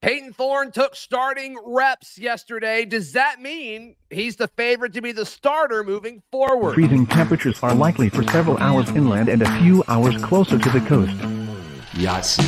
Payton Thorne took starting reps yesterday. Does that mean he's the favorite to be the starter moving forward? Freezing temperatures are likely for several hours inland and a few hours closer to the coast. Yes.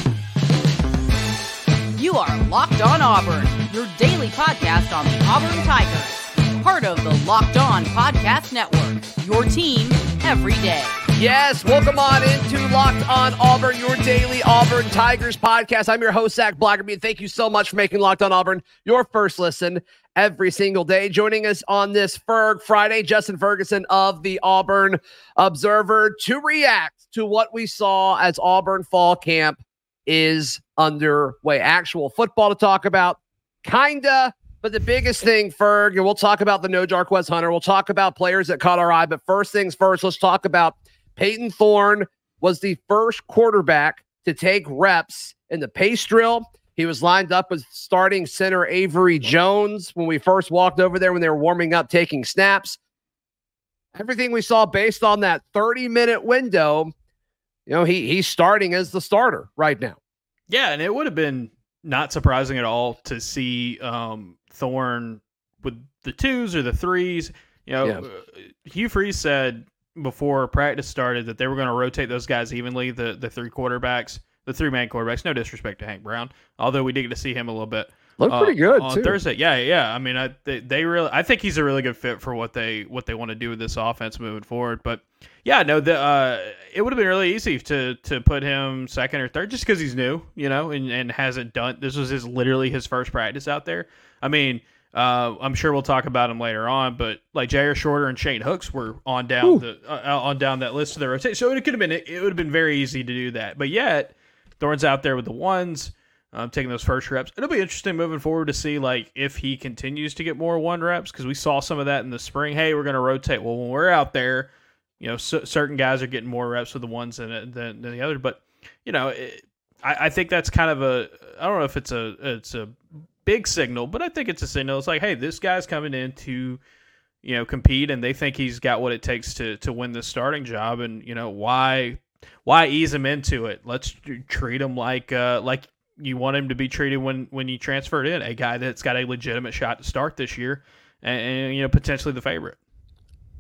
You are Locked On Auburn, your daily podcast on the Auburn Tigers. Part of the Locked On Podcast Network, your team every day. Yes, welcome on into Locked On Auburn, your daily Auburn Tigers podcast. I'm your host, Zac Blackerby, and thank you so much for making Locked On Auburn your first listen every single day. Joining us on this Ferg Friday, Justin Ferguson of the Auburn Observer to react to what we saw as Auburn fall camp is underway. Actual football to talk about, kinda. But the biggest thing, Ferg, and we'll talk about the no Jarquez Hunter. We'll talk about players that caught our eye. But first things first, let's talk about Payton Thorne was the first quarterback to take reps in the pace drill. He was lined up with starting center Avery Jones when we first walked over there when they were warming up, taking snaps. Everything we saw based on that 30 minute window, you know, he he's starting as the starter right now. Yeah, and it would have been not surprising at all to see um, Thorne with the twos or the threes. You know, yeah. Hugh Freeze said before practice started that they were going to rotate those guys evenly, the the three quarterbacks, the three man quarterbacks. No disrespect to Hank Brown, although we did get to see him a little bit. Look uh, pretty good on too. Thursday. Yeah, yeah. I mean, I they, they really, I think he's a really good fit for what they what they want to do with this offense moving forward. But yeah, no, the uh, it would have been really easy to to put him second or third just because he's new, you know, and and hasn't done. This was his literally his first practice out there. I mean uh, I'm sure we'll talk about him later on, but like Jyaire Shorter and Shane Hooks were on down Ooh. the uh, on down that list of the rotation. So it could have been it would have been very easy to do that. But yet Thorne's out there with the ones, um, taking those first reps. It'll be interesting moving forward to see like if he continues to get more one reps because we saw some of that in the spring. Hey, we're going to rotate. Well, when we're out there, you know, c- certain guys are getting more reps with the ones than than, than the other. But you know, it, I, I think that's kind of a I don't know if it's a it's a big signal, but I think it's a signal. It's like, hey, this guy's coming in to, you know, compete, and they think he's got what it takes to to win the starting job. And you know, why why ease him into it? Let's treat him like uh, like you want him to be treated when when you transferred in a guy that's got a legitimate shot to start this year, and, and you know, potentially the favorite.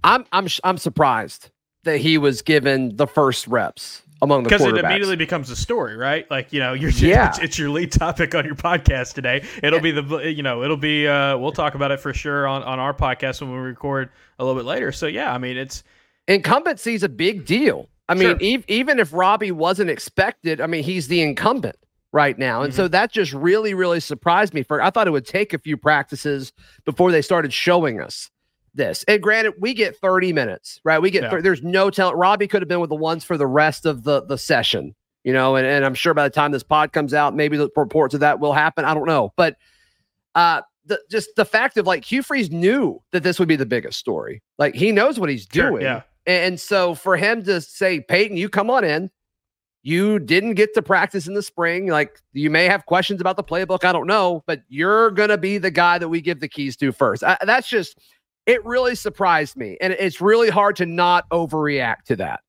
I'm I'm I'm surprised that he was given the first reps among the because it immediately becomes a story, right? Like you know, you're yeah. it's, it's, your lead topic on your podcast today. It'll be the you know, it'll be uh, we'll talk about it for sure on on our podcast when we record a little bit later. So yeah, I mean, it's incumbency is a big deal. I mean, sure. e- even if Robby wasn't expected, I mean, he's the incumbent right now, and mm-hmm. so that just really, really surprised me. For I thought it would take a few practices before they started showing us this. And granted, we get 30 minutes, right? We get yeah. there's no talent. Robby could have been with the ones for the rest of the the session, you know, and, and I'm sure by the time this pod comes out, maybe the reports of that will happen. I don't know. But uh the just the fact of like Hugh Freeze knew that this would be the biggest story. Like he knows what he's sure, doing. Yeah. And so for him to say, Payton, you come on in. You didn't get to practice in the spring. Like you may have questions about the playbook. I don't know, but you're to be the guy that we give the keys to first. I, that's just it really surprised me, and it's really hard to not overreact to that.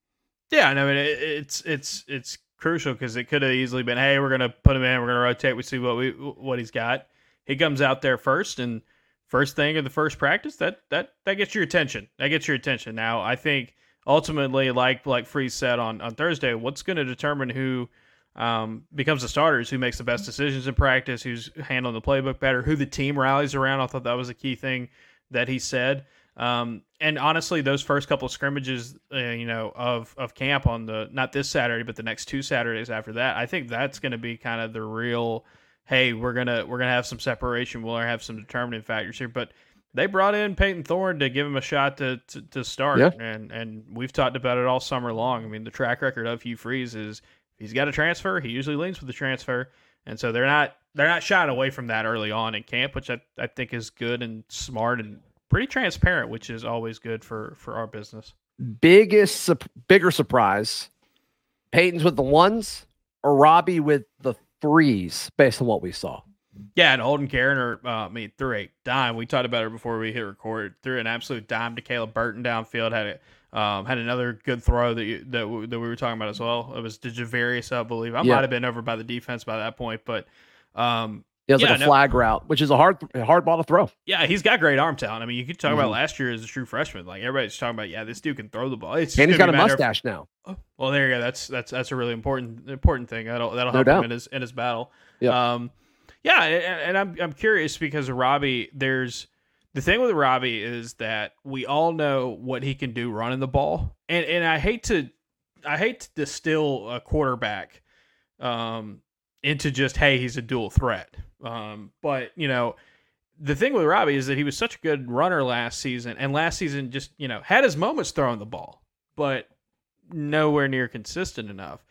Yeah, and I mean it, it's it's it's crucial because it could have easily been, hey, we're gonna put him in, we're gonna rotate, we see what we what he's got. He comes out there first, and first thing in the first practice, that that that gets your attention. That gets your attention. Now, I think ultimately, like like Freeze said on on Thursday, what's going to determine who um, becomes the starters, who makes the best decisions in practice, who's handling the playbook better, who the team rallies around. I thought that was a key thing that he said. Um, and honestly, those first couple of scrimmages, uh, you know, of of camp on the not this Saturday, but the next two Saturdays after that, I think that's going to be kind of the real. Hey, we're gonna we're gonna have some separation. We'll have some determining factors here, but they brought in Payton Thorne to give him a shot to to, to start, yeah. and and we've talked about it all summer long. I mean, the track record of Hugh Freeze is he's got a transfer. He usually leans with the transfer, and so they're not they're not shying away from that early on in camp, which I, I think is good and smart and pretty transparent, which is always good for for our business. Biggest, bigger surprise: Payton's with the ones or Robby with the threes, based on what we saw. Yeah, and Holden Geriner, uh, I mean, threw a dime. We talked about it before we hit record. Threw an absolute dime to Caleb Burton downfield. Had it. Um, had another good throw that you, that, that we were talking about as well. It was to Ja'Varrius, I believe. I yeah. might have been over by the defense by that point, but um, He has Yeah, like a no. flag route, which is a hard hard ball to throw. Yeah, he's got great arm talent. I mean, you could talk about Mhm. last year as a true freshman. Like everybody's talking about, yeah, this dude can throw the ball. It's And he's got a be matter of- mustache now. Oh, well, there you go. That's that's that's a really important important thing. That'll that'll No help doubt. him in his in his battle. Yep. Um, yeah, and, and I'm I'm curious because Robby. There's the thing with Robby is that we all know what he can do running the ball, and and I hate to I hate to distill a quarterback um, into just hey he's a dual threat. Um, but you know the thing with Robby is that he was such a good runner last season, and last season just you know had his moments throwing the ball, but nowhere near consistent enough.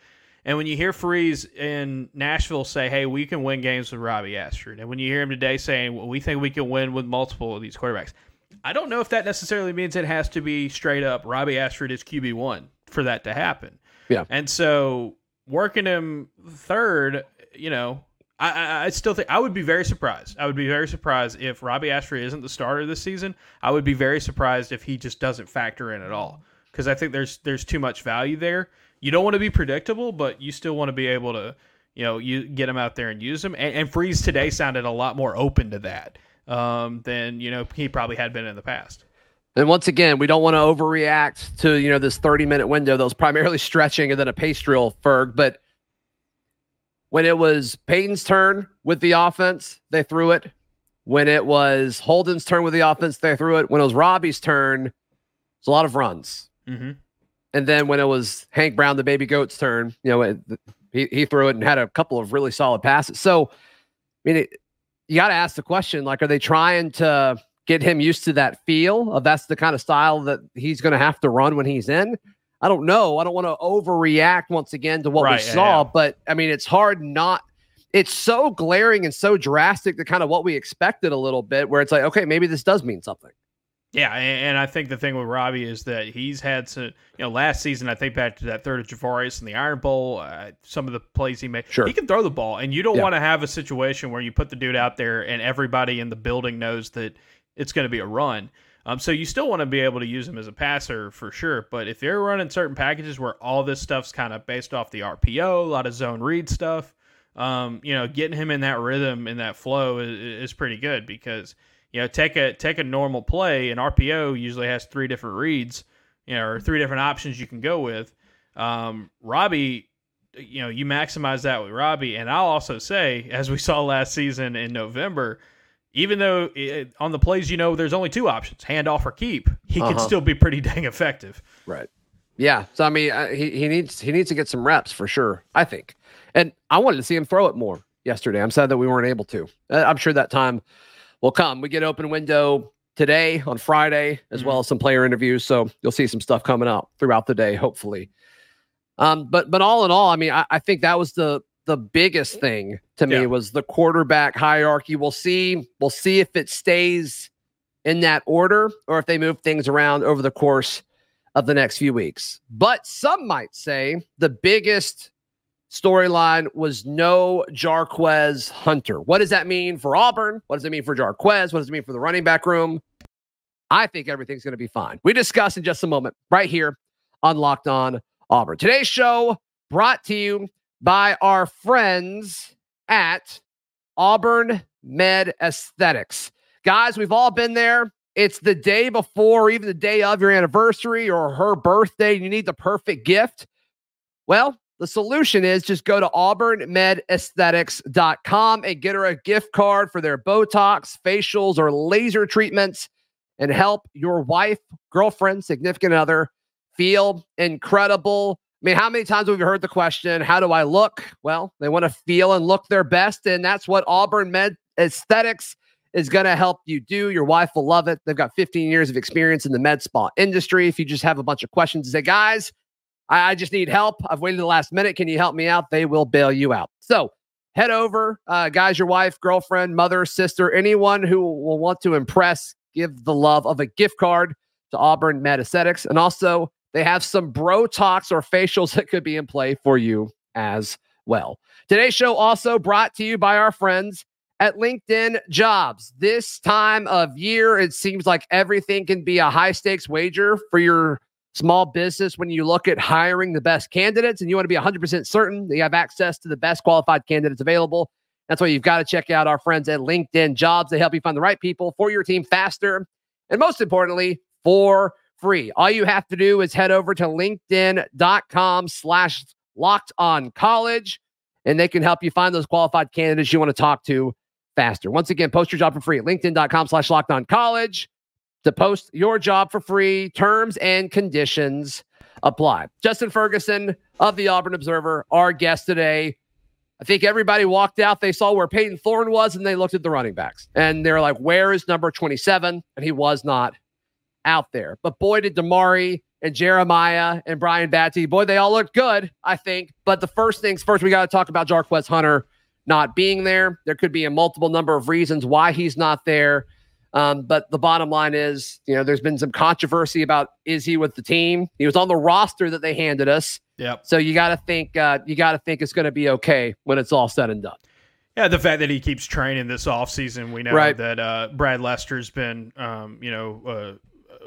And when you hear Freeze in Nashville say, "Hey, we can win games with Robby Ashford," and when you hear him today saying, "Well, we think we can win with multiple of these quarterbacks," I don't know if that necessarily means it has to be straight up Robby Ashford is QB one for that to happen. Yeah. And so working him third, you know, I, I, still think I would be very surprised. I would be very surprised if Robby Ashford isn't the starter this season. I would be very surprised if he just doesn't factor in at all because I think there's there's too much value there. You don't want to be predictable, but you still want to be able to, you know, you get him out there and use him. And, and Freeze today sounded a lot more open to that um, than you know he probably had been in the past. And once again, we don't want to overreact to you know this 30 minute window that was primarily stretching and then a pace drill, Ferg. But when it was Payton's turn with the offense, they threw it. When it was Holden's turn with the offense, they threw it. When it was Robby's turn, it's a lot of runs. Mm-hmm. And then when it was Hank Brown, the baby goat's turn, you know, it, he, he threw it and had a couple of really solid passes. So, I mean, it, you got to ask the question like, are they trying to get him used to that feel of that's the kind of style that he's going to have to run when he's in? I don't know. I don't want to overreact once again to what Right, we saw, yeah. but I mean, it's hard not. It's so glaring and so drastic to kind of what we expected a little bit, where it's like, okay, maybe this does mean something. Yeah, and, I think the thing with Robby is that he's had some, you know, last season, I think back to that third of Ja'Varrius in the Iron Bowl, uh, some of the plays he made. Sure. He can throw the ball, and you don't Yeah. want to have a situation where you put the dude out there and everybody in the building knows that it's going to be a run. Um, so you still want to be able to use him as a passer for sure. But if they're running certain packages where all this stuff's kind of based off the RPO, a lot of zone read stuff, um, you know, getting him in that rhythm in that flow is, is pretty good because you know take a take a normal play. An RPO usually has three different reads, you know, or three different options you can go with. Um, Robby, you know, you maximize that with Robby, and I'll also say, as we saw last season in November, even though it, on the plays you know there's only two options, hand off or keep, he can Uh-huh. still be pretty dang effective. Right. Yeah. So I mean, uh, he he needs he needs to get some reps for sure. I think, and I wanted to see him throw it more yesterday. I'm sad that we weren't able to. Uh, I'm sure that time will come. We get open window today on Friday, as Mhm. well as some player interviews. So you'll see some stuff coming up throughout the day, hopefully. Um, but but all in all, I mean, I, I think that was the the biggest thing to me Yeah. was the quarterback hierarchy. We'll see. We'll see if it stays in that order or if they move things around over the course of the next few weeks. But some might say the biggest storyline was no Jarquez Hunter. What does that mean for Auburn? What does it mean for Jarquez? What does it mean for the running back room? I think everything's going to be fine. We discuss in just a moment right here on Locked On Auburn. Today's show brought to you by our friends at Auburn Med Aesthetics. Guys, we've all been there. It's the day before, or even the day of your anniversary or her birthday. and You need the perfect gift. Well, the solution is just go to auburnmedaesthetics.com and get her a gift card for their Botox, facials, or laser treatments and help your wife, girlfriend, significant other feel incredible. I mean, how many times have we heard the question, How do I look? Well, they want to feel and look their best. And that's what Auburn Med Aesthetics is going to help you do. Your wife will love it. They've got 15 years of experience in the med spa industry. If you just have a bunch of questions, say, guys, I, I just need help. I've waited the last minute. Can you help me out? They will bail you out. So head over, uh, guys, your wife, girlfriend, mother, sister, anyone who will want to impress, give the love of a gift card to Auburn Med Aesthetics. And also, they have some Brotox or facials that could be in play for you as well. Today's show also brought to you by our friends at LinkedIn Jobs. This time of year, it seems like everything can be a high stakes wager for your small business when you look at hiring the best candidates and you want to be 100% certain that you have access to the best qualified candidates available. That's why you've got to check out our friends at LinkedIn Jobs. They help you find the right people for your team faster and most importantly, for free. All you have to do is head over to linkedin.com slash locked on college, and they can help you find those qualified candidates you want to talk to faster. Once again, post your job for free at linkedin.com slash locked on college to post your job for free. Terms and conditions apply. Justin Ferguson of the Auburn Observer, our guest today. I think everybody walked out. They saw where Payton Thorne was and they looked at the running backs and they're like, where is number 27? And he was not out there. But boy, did Damari and Jeremiah and Brian Batty, boy, they all looked good, I think. But the first things first, we got to talk about Jarquez Hunter not being there. There could be a multiple number of reasons why he's not there. Um, but the bottom line is, you know, there's been some controversy about is he with the team? He was on the roster that they handed us. Yep. So you got to think, uh, you got to think it's going to be okay when it's all said and done. Yeah, the fact that he keeps training this offseason, we know Right. that uh, Brad Lester's been, um, you know, uh,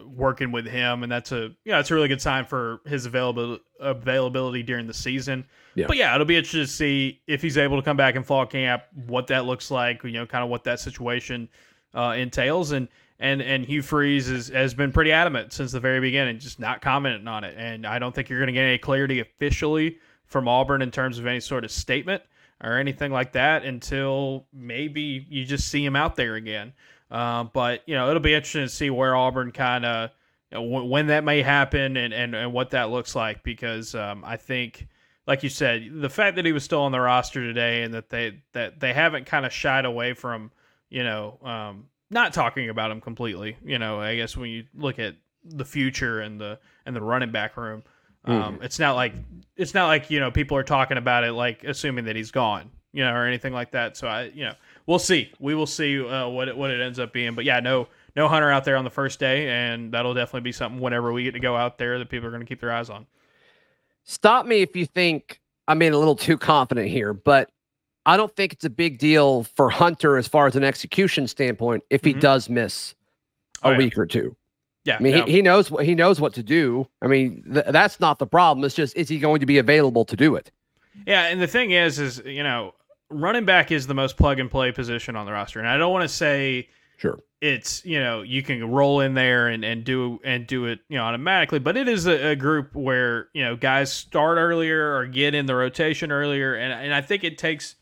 working with him, and that's a, you know, it's a really good sign for his availability availability during the season. Yeah. But yeah, it'll be interesting to see if he's able to come back in fall camp, what that looks like, you know, kind of what that situation uh, entails, and and and Hugh Freeze is, has been pretty adamant since the very beginning, just not commenting on it, and I don't think you're going to get any clarity officially from Auburn in terms of any sort of statement or anything like that until maybe you just see him out there again. Uh, but you know, it'll be interesting to see where Auburn kind of you know, w- when that may happen and, and, and what that looks like because um, I think, like you said, the fact that he was still on the roster today and that they that they haven't kind of shied away from you know um, not talking about him completely. You know, I guess when you look at the future and the and the running back room. Um, It's not like it's not like you know people are talking about it like assuming that he's gone, you know, or anything like that. So I, you know, we'll see. We will see uh, what it, what it ends up being. But yeah, no no hunter out there on the first day, and that'll definitely be something whenever we get to go out there that people are going to keep their eyes on. Stop me if you think I'm being a little too confident here, but I don't think it's a big deal for Hunter as far as an execution standpoint if he Mhm. does miss a Oh, yeah. week or two. Yeah, I mean, no. he, he knows what he knows what to do. I mean, th- that's not the problem. It's just is he going to be available to do it? Yeah, and the thing is, is you know, running back is the most plug and play position on the roster, and I don't want to say Sure. it's you know you can roll in there and, and do and do it you know automatically, but it is a, a group where you know guys start earlier or get in the rotation earlier, and and I think it takes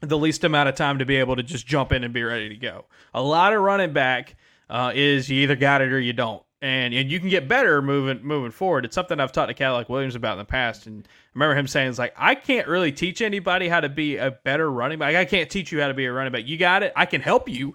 the least amount of time to be able to just jump in and be ready to go. A lot of running back uh, is you either got it or you don't. And, and you can get better moving moving forward. It's something I've talked to Cadillac Williams about in the past, and I remember him saying, "It's like I can't really teach anybody how to be a better running back. I can't teach you how to be a running back. You got it. I can help you,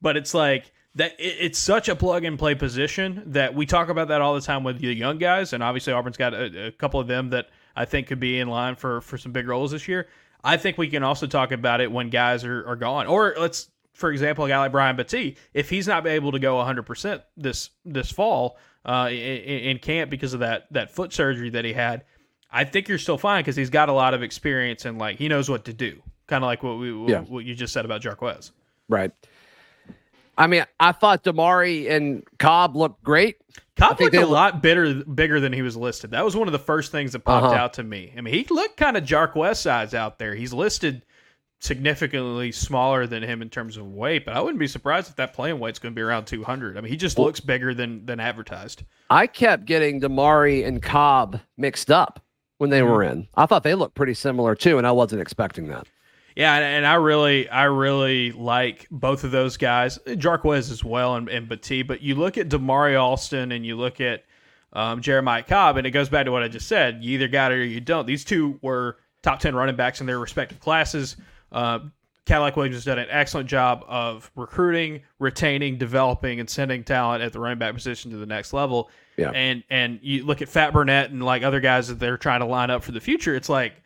but it's like that. It, it's such a plug and play position that we talk about that all the time with the young guys, and obviously Auburn's got a, a couple of them that I think could be in line for for some big roles this year. I think we can also talk about it when guys are, are gone. Or let's, for example, a guy like Brian Batty, if he's not able to go 100% this this fall uh, in, in camp because of that that foot surgery that he had, I think you're still fine because he's got a lot of experience and like he knows what to do. Kind of like what we Yeah. what you just said about Jarquez. Right. I mean, I thought Damari and Cobb looked great. Cobb looked a look- lot bitter, bigger than he was listed. That was one of the first things that popped Uh-huh. out to me. I mean, he looked kind of Jarquez size out there. He's listed significantly smaller than him in terms of weight, but I wouldn't be surprised if that playing weight's going to be around 200. I mean, he just looks bigger than than advertised. I kept getting Damari and Cobb mixed up when they were in. I thought they looked pretty similar too, and I wasn't expecting that. Yeah, and, and I really, I really like both of those guys, Jarquez as well, and, and. But you look at Damari Alston and you look at um, Jeremiah Cobb, and it goes back to what I just said: you either got it or you don't. These two were top ten running backs in their respective classes. Uh, Cadillac Williams has done an excellent job of recruiting, retaining, developing, and sending talent at the running back position to the next level. Yeah. And and you look at Fat Burnett and like other guys that they're trying to line up for the future. It's like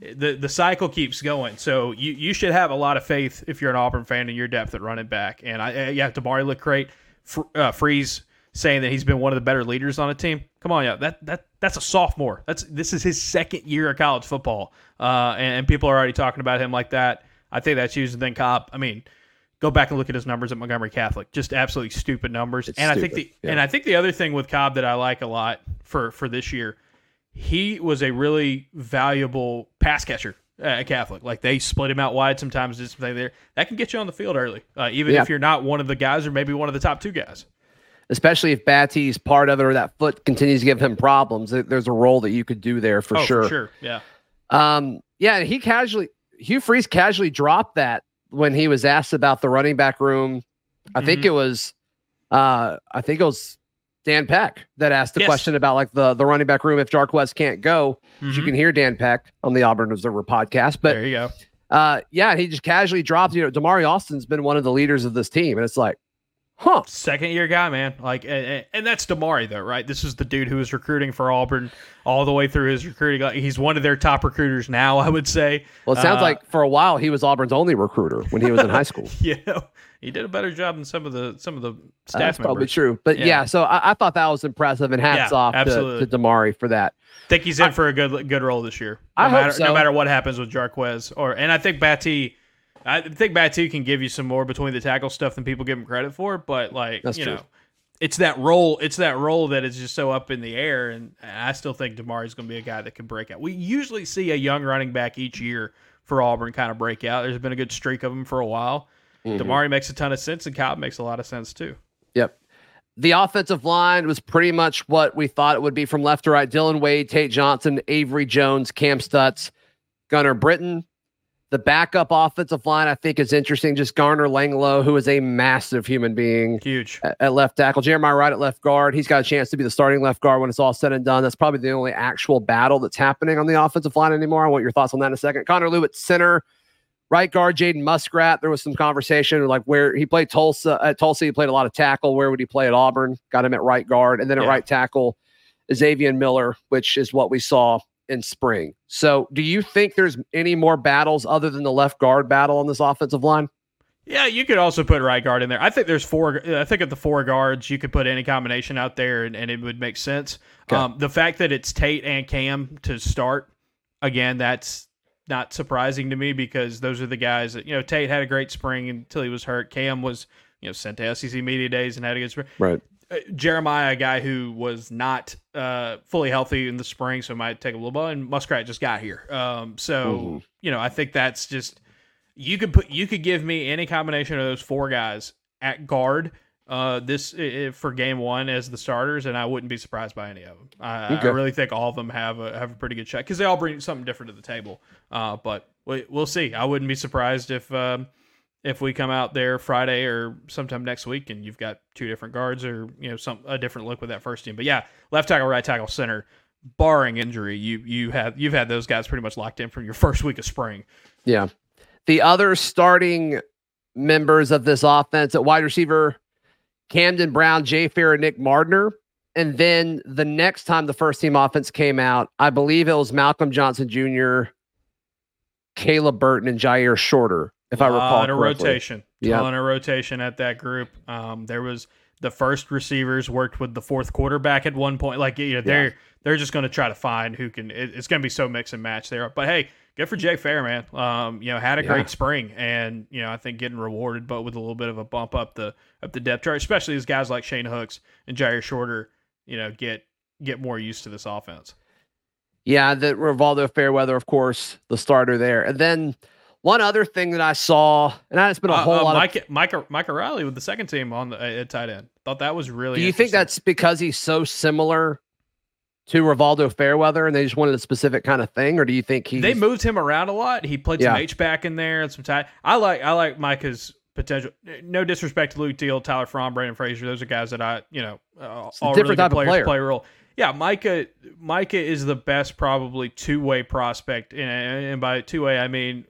the the cycle keeps going. So you you should have a lot of faith if you're an Auburn fan in your depth at running back. And I yeah, Damari looked great. Fr- uh, Freeze saying that he's been one of the better leaders on a team. Come on, yeah, that that that's a sophomore. That's this is his second year of college football, uh, and, and people are already talking about him like that. I think that's huge. And then Cobb, I mean, go back and look at his numbers at Montgomery Catholic. Just absolutely stupid numbers. It's and I think the yeah. and I think the other thing with Cobb that I like a lot for for this year he was a really valuable pass catcher at Catholic. Like they split him out wide sometimes. Did something there that can get you on the field early, uh, even Yeah. if you're not one of the guys or maybe one of the top two guys. Especially if Batty's part of it or that foot continues to give him problems. There's a role that you could do there for oh, sure. for sure, yeah. Um, yeah, and he casually, Hugh Freeze casually dropped that when he was asked about the running back room. I think Mhm. it was, uh, I think it was Dan Peck that asked the Yes. question about like the the running back room if Jarquez can't go. You Mhm. can hear Dan Peck on the Auburn Observer podcast, but there you go. uh, yeah, he just casually dropped. You know, Damari Alston's been one of the leaders of this team, and it's like, huh? Second year guy, man. Like, and, and- that's Damari though, right? This is the dude who was recruiting for Auburn all the way through his recruiting. Like, he's one of their top recruiters now, I would say. Well, it sounds Uh, like for a while he was Auburn's only recruiter when he was in high school. yeah, he did a better job than some of the some of the staff That's probably true. But yeah, Yeah. so I, I thought that was impressive, and hats Yeah, off to, absolutely. to Damari for that. think he's in for a good good role this year. No I hope matter, so. No matter what happens with Jarquez, or and I think Batty, I think Batty can give you some more between the tackle stuff than people give him credit for. But like That's you true. know, it's that role. It's that role that is just so up in the air, and I still think Damari's going to be a guy that can break out. We usually see a young running back each year for Auburn kind of break out. There's been a good streak of them for a while. Mhm. Damari makes a ton of sense, and Cobb makes a lot of sense too. Yep. The offensive line was pretty much what we thought it would be from left to right. Dillon Wade, Tate Johnson, Avery Jones, Cam Stutts, Gunnar Britton. The backup offensive line, I think, is interesting. Just Garner Langlo, who is a massive human being Huge. at, at left tackle. Jeremiah Wright at left guard. He's got a chance to be the starting left guard when it's all said and done. That's probably the only actual battle that's happening on the offensive line anymore. I want your thoughts on that in a second. Connor Lew at center. Right guard Jaden Muskrat. There was some conversation like where he played Tulsa at Tulsa. He played a lot of tackle. Where would he play at Auburn? Got him at right guard, and then at Yeah. right tackle, Xavier Miller, which is what we saw in spring. So, do you think there's any more battles other than the left guard battle on this offensive line? Yeah, you could also put right guard in there. I think there's four. I think at the four guards, you could put any combination out there, and, and it would make sense. Okay. Um, the fact that it's Tate and Cam to start, again, that's not surprising to me because those are the guys that you know. Tate had a great spring until he was hurt. Cam was you know sent to SEC media days and had a good spring. Right. Uh, Jeremiah, a guy who was not uh, fully healthy in the spring, so it might take a little while. And Muskrat just got here, um, so Mhm. you know I think that's just you could put you could give me any combination of those four guys at guard uh, this for game one as the starters, and I wouldn't be surprised by any of them. I, Okay. I really think all of them have a have a pretty good shot because they all bring something different to the table. Uh, but we, we'll see. I wouldn't be surprised if. Um, if we come out there Friday or sometime next week and you've got two different guards or you know some a different look with that first team. But yeah, left tackle, right tackle, center, barring injury, you you have you've had those guys pretty much locked in from your first week of spring. Yeah. The other starting members of this offense at wide receiver, Camden Brown, Jay Fair, and Nick Mardner. And then the next time the first team offense came out, I believe it was Malcolm Johnson Jr., Caleb Burton, and Jyaire Shorter, if I recall of correctly. rotation, Yeah. ton of rotation at that group. Um, there was the first receivers worked with the fourth quarterback at one point. Like you know, they're they're just going to try to find who can. It, it's going to be so mix and match there. But hey, good for Jay Fair, man. Um, you know, had a Yeah. great spring, and you know, I think getting rewarded, but with a little bit of a bump up the up the depth chart, especially as guys like Shane Hooks and Jyaire Shorter, you know, get get more used to this offense. Yeah, the Rivaldo Fairweather, of course, the starter there. And then one other thing that I saw, and it's been a Uh, whole uh, lot of Mike, Mike, Mike O'Reilly with the second team on the at tight end. Thought that was really. Do you think that's because he's so similar to Rivaldo Fairweather and they just wanted a specific kind of thing? Or do you think he? they moved him around a lot. He played Yeah. some H back in there and some tight. I like I like Micah's potential. No disrespect to Luke Deal, Tyler Fromm, Brandon Frazier. Those are guys that I you know uh, all different really good type of players player. play role. Yeah, Micah Micah is the best probably two way prospect, and, and by two way I mean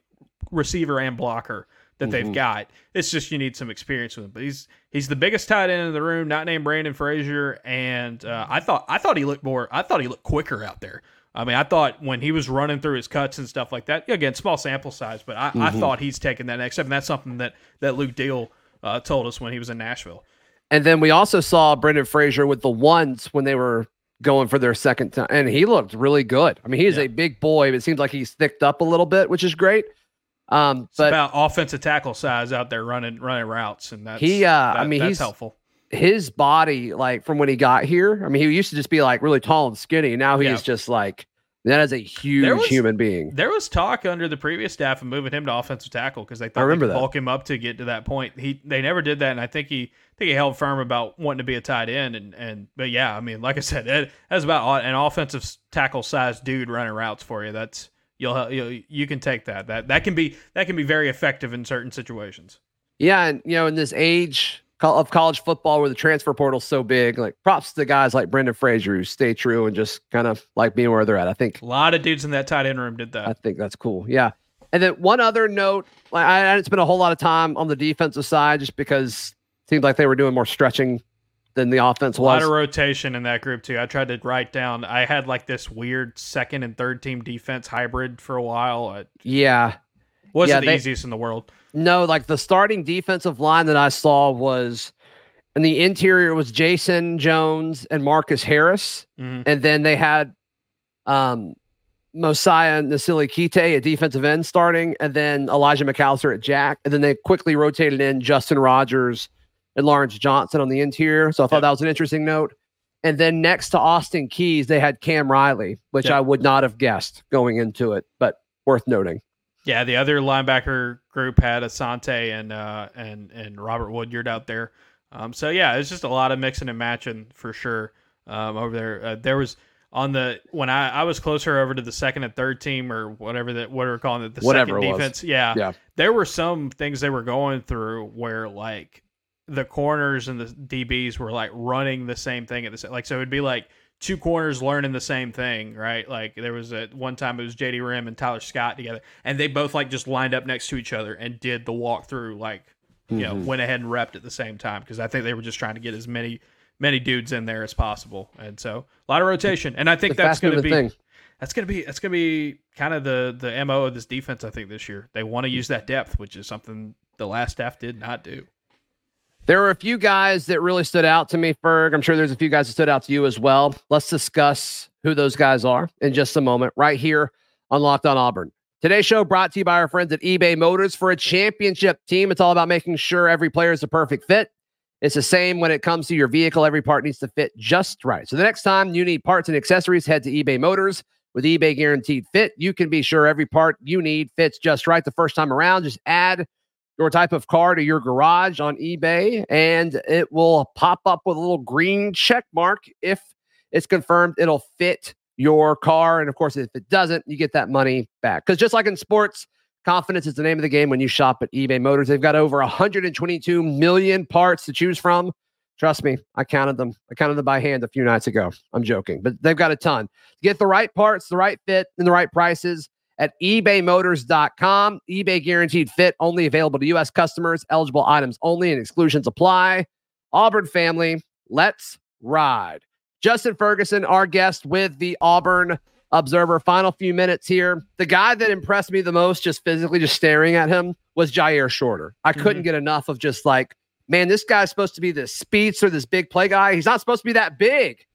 receiver and blocker that Mhm. they've got. It's just you need some experience with him. But he's he's the biggest tight end in the room, not named Brandon Frazier. And uh, I thought I thought he looked more. I thought he looked quicker out there. I mean, I thought when he was running through his cuts and stuff like that. Again, small sample size, but I, I Mhm. thought he's taking that next step, and that's something that that Luke Deal uh, told us when he was in Nashville. And then we also saw Brandon Frazier with the ones when they were going for their second time, and he looked really good. I mean, he is Yeah. a big boy, but it seems like he's thicked up a little bit, which is great. Um, It's but about offensive tackle size out there running running routes, and that's He, uh, I mean, that's he's- helpful. his body, like from when he got here, I mean, he used to just be like really tall and skinny. Now he's Yeah. just like That is a huge was- human being. There was talk under the previous staff of moving him to offensive tackle because they thought remember they could that. bulk him up to get to that point. He they never did that, and I think he I think he held firm about wanting to be a tight end. And and but yeah, I mean, like I said, that, that's about an offensive tackle sized dude running routes for you. That's you'll, you'll you can take that. That that can be that can be very effective in certain situations. Yeah, and you know, in this age of college football where the transfer portal's so big, like props to guys like Brandon Frazier who stay true and just kind of like being where they're at. I think A lot of dudes in that tight end room did that. I think that's cool. Yeah. And then one other note, like I, I didn't spend a whole lot of time on the defensive side just because it seemed like they were doing more stretching than the offense A lot was. of rotation in that group too. I tried to write down. I had like this weird second and third team defense hybrid for a while. Yeah. wasn't Yeah, the they- easiest in the world. No, like the starting defensive line that I saw was in the interior was Jason Jones and Marcus Harris. Mhm. And then they had um Mosiah Nasili Kite, a defensive end starting, and then Elijah McAllister at Jack. And then they quickly rotated in Justin Rogers and Lawrence Johnson on the interior. So I thought Yep. that was an interesting note. And then next to Austin Keys, they had Cam Riley, which Yep. I would not have guessed going into it, but worth noting. Yeah, the other linebacker group had Asante and uh, and and Robert Woodyard out there. Um, so yeah, it's just a lot of mixing and matching for sure um, over there. Uh, there was on the when I, I was closer over to the second and third team or whatever that what are we're calling it the Whatever second it defense. Yeah, Yeah. there were some things they were going through where like the corners and the DBs were like running the same thing at the same like so it'd be like two corners learning the same thing, right? Like there was at one time it was JD Rim and Tyler Scott together, and they both like just lined up next to each other and did the walkthrough, like you know, Mhm. went ahead and repped at the same time because I think they were just trying to get as many many dudes in there as possible, and so a lot of rotation, and I think The that's going to be thing. that's going to be that's going to be kind of the the mo of this defense. I think this year they want to use that depth, which is something the last staff did not do. There were a few guys that really stood out to me, Ferg. I'm sure there's a few guys that stood out to you as well. Let's discuss who those guys are in just a moment, right here on Locked On Auburn. Today's show brought to you by our friends at eBay Motors. For a championship team, it's all about making sure every player is a perfect fit. It's the same when it comes to your vehicle. Every part needs to fit just right. So the next time you need parts and accessories, head to eBay Motors. With eBay Guaranteed Fit, you can be sure every part you need fits just right the first time around. Just add your type of car to your garage on eBay, and it will pop up with a little green check mark if it's confirmed it'll fit your car. And of course, if it doesn't, you get that money back. Because just like in sports, confidence is the name of the game when you shop at eBay Motors. They've got over 122 million parts to choose from. Trust me, I counted them. I counted them by hand a few nights ago. I'm joking, but they've got a ton. Get the right parts, the right fit, and the right prices at ebaymotors.com. eBay guaranteed fit only available to U.S. customers, eligible items only, and exclusions apply. Auburn family, let's ride. Justin Ferguson, our guest with the Auburn Observer. Final few minutes here. The guy that impressed me the most, just physically, just staring at him, was Jyaire Shorter. I couldn't mm-hmm. get enough of just like, man, this guy's supposed to be this speedster, this big play guy. He's not supposed to be that big.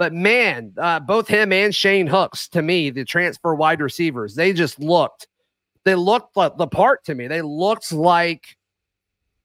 But man, uh, both him and Shane Hooks, to me, the transfer wide receivers, they just looked, they looked like the part to me. They looked like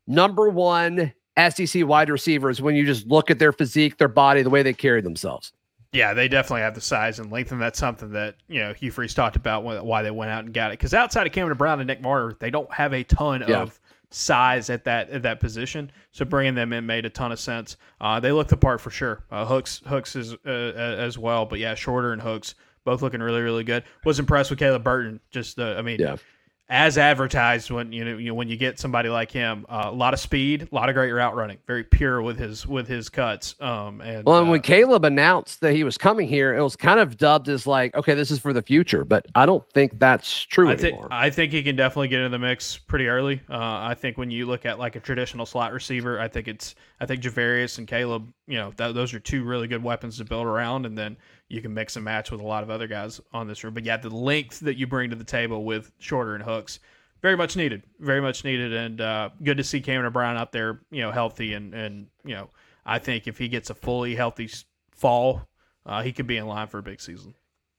number one SEC wide receivers when you just look at their physique, their body, the way they carry themselves. Yeah, they definitely have the size and length, and that's something that you know Hugh Freeze talked about why they went out and got it. Because outside of Cameron Brown and Nick Mardner, they don't have a ton Yeah. of size at that at that position. So bringing them in made a ton of sense. Uh, they look the part for sure. Uh, Hooks Hooks is uh, as well, but yeah, Shorter and Hooks both looking really really good. Was impressed with Caleb Burton. Just uh, I mean, Yeah. As advertised when you know, you know when you get somebody like him, uh, a lot of speed, a lot of great route running, very pure with his with his cuts. Um, and Well, and uh, when Caleb announced that he was coming here, it was kind of dubbed as like, okay, this is for the future. But I don't think that's true I think anymore. I think he can definitely get in the mix pretty early. Uh, I think when you look at like a traditional slot receiver, I think it's I think Ja'Varrius and Caleb. You know, th- those are two really good weapons to build around, and then you can mix and match with a lot of other guys on this room. But yeah, the length that you bring to the table with Shorter and Hooks, very much needed, very much needed, and uh, good to see Cameron Brown out there, you know, healthy and and you know, I think if he gets a fully healthy fall, uh, he could be in line for a big season.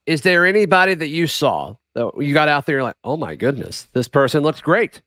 is there anybody that you saw that you got out there, you're like, oh my goodness, this person looks great?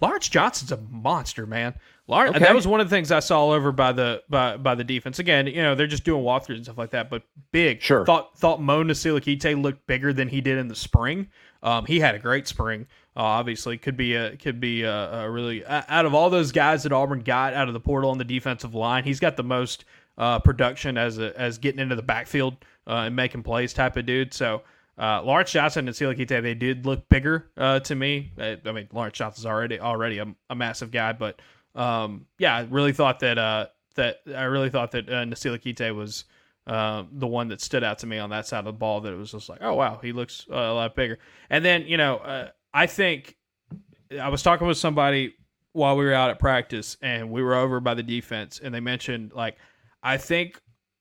Lawrence Johnson's a monster, man. Lawrence, Okay. that was one of the things I saw over by the by, by the defense. Again, you know, they're just doing walkthroughs and stuff like that, but big. Sure. Thought thought Mo Nasilikite looked bigger than he did in the spring. Um, he had a great spring. Uh, obviously, could be a could be a, a really uh, out of all those guys that Auburn got out of the portal on the defensive line, he's got the most uh, production as a, as getting into the backfield uh, and making plays type of dude. So uh, Lawrence Johnson and Silikite, they did look bigger uh, to me. I, I mean, Lawrence Johnson's already already a, a massive guy, but um, yeah, I really thought that uh, that I really thought that uh, Nasilikite was uh, the one that stood out to me on that side of the ball. That it was just like, oh wow, he looks uh, a lot bigger. And then you know, uh, I think I was talking with somebody while we were out at practice, and we were over by the defense, and they mentioned like, I think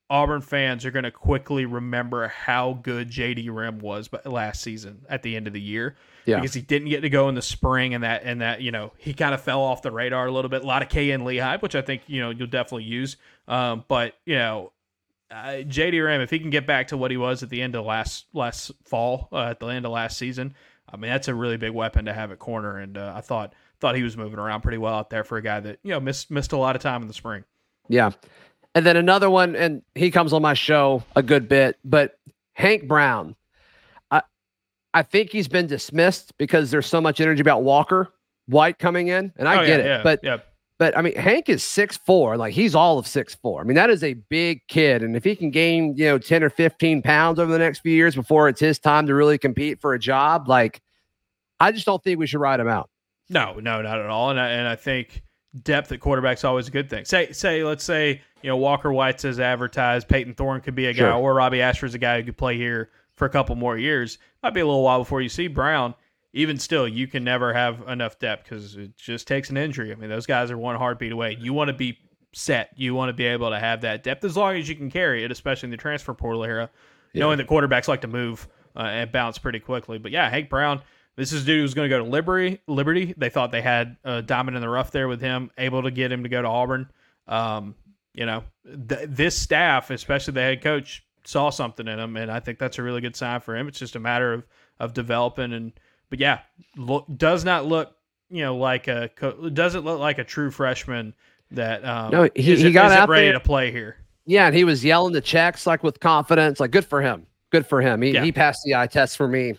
Auburn fans are going to quickly remember how good JD Rim was last season at the end of the year. Yeah. Because he didn't get to go in the spring and that and that, you know, he kind of fell off the radar a little bit. A lot of K and Lehigh, which I think, you know, you'll definitely use. Um, but, you know, uh, JD Ram, if he can get back to what he was at the end of last last fall, uh, at the end of last season, I mean that's a really big weapon to have at corner. And uh, I thought thought he was moving around pretty well out there for a guy that you know missed missed a lot of time in the spring. Yeah. And then another one, and he comes on my show a good bit, but Hank Brown. I think he's been dismissed because there's so much energy about Walker White coming in. And I Oh, get yeah, it. yeah, but yeah, but I mean Hank is six four. Like he's all of six four. I mean, that is a big kid. And if he can gain, you know, 10 or 15 pounds over the next few years before it's his time to really compete for a job, like I just don't think we should ride him out. no, no, not at all. And I, and I think depth at quarterback's always a good thing. Say say let's say you know Walker White's as advertised. Payton Thorne could be a guy, Sure. or Robby Ashford's a guy who could play here for a couple more years. Might be a little while before you see Brown. Even still, you can never have enough depth because it just takes an injury. I mean, those guys are one heartbeat away. You want to be set. You want to be able to have that depth as long as you can carry it, especially in the transfer portal era, knowing that quarterbacks like to move uh, and bounce pretty quickly. But yeah, Hank Brown, this is a dude who's going to go to Liberty. Liberty. They thought they had a diamond in the rough there with him, able to get him to go to Auburn. Um, you know, th- this staff, especially the head coach, saw something in him, and I think that's a really good sign for him. It's just a matter of of developing and. But yeah, look, does not look you know like a doesn't look like a true freshman that um, No, he- isn't- he got isn't out ready there- to play here. Yeah, and he was yelling the checks like with confidence. Like good for him. Good for him. He Yeah. he passed the eye test for me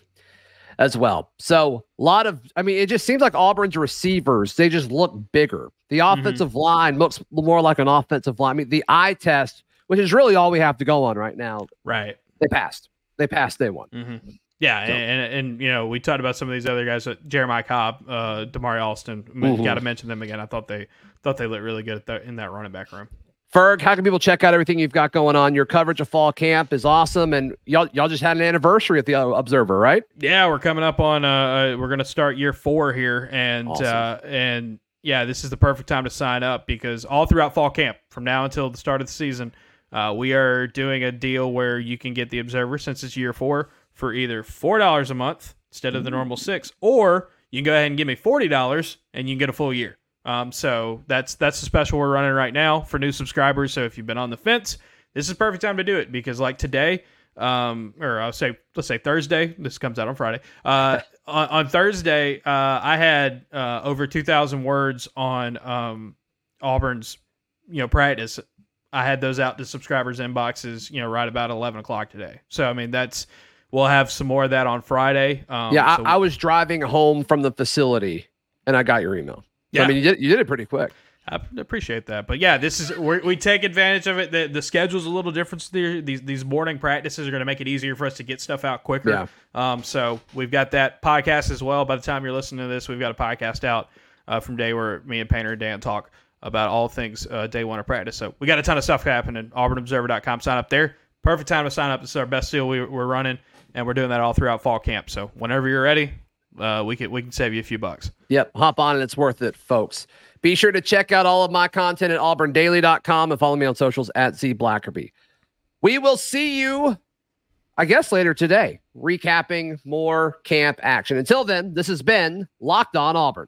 as well. So a lot of I mean, it just seems like Auburn's receivers, they just look bigger. The Mm-hmm. offensive line looks more like an offensive line. I mean, the eye test, which is really all we have to go on right now, Right. they passed. They passed day one. hmm Yeah, So- and, and and you know we talked about some of these other guys, uh, Jeremiah Cobb, uh, Damari Alston. Mhm. Got to mention them again. I thought they thought they looked really good at that in that running back room. Ferg, how can people check out everything you've got going on? Your coverage of fall camp is awesome, and y'all y'all just had an anniversary at the uh, Observer, right? Yeah, we're coming up on. Uh, uh, we're gonna start year four here, and Awesome. uh, and yeah, this is the perfect time to sign up because all throughout fall camp, from now until the start of the season, uh, we are doing a deal where you can get the Observer since it's year four for either four dollars a month instead of the normal six, or you can go ahead and give me forty dollars and you can get a full year. Um, so that's that's the special we're running right now for new subscribers. So if you've been on the fence, this is perfect time to do it because like today, um, or I'll say let's say Thursday. This comes out on Friday. Uh, on, on Thursday, uh, I had uh, over two thousand words on um, Auburn's you know practice. I had those out to subscribers' inboxes, you know, right about eleven o'clock today. So I mean, that's we'll have some more of that on Friday. Um, yeah, so- I, I was driving home from the facility, and I got your email. So, Yeah. I mean, you did you did it pretty quick. I appreciate that, but yeah, this is we we take advantage of it. The the schedule's a little different. These these morning practices are going to make it easier for us to get stuff out quicker. Yeah. Um. So we've got that podcast as well. By the time you're listening to this, we've got a podcast out uh, from day where me and Painter and Dan talk about all things uh, day one of practice. So we got a ton of stuff happening. AuburnObserver.com. Sign up there. Perfect time to sign up. This is our best deal we, we're running, and we're doing that all throughout fall camp. So whenever you're ready, uh, we can we can save you a few bucks. Yep, hop on and it's worth it, folks. Be sure to check out all of my content at auburndaily.com and follow me on socials at Z Blackerby. We will see you, I guess, later today, recapping more camp action. Until then, this has been Locked On Auburn.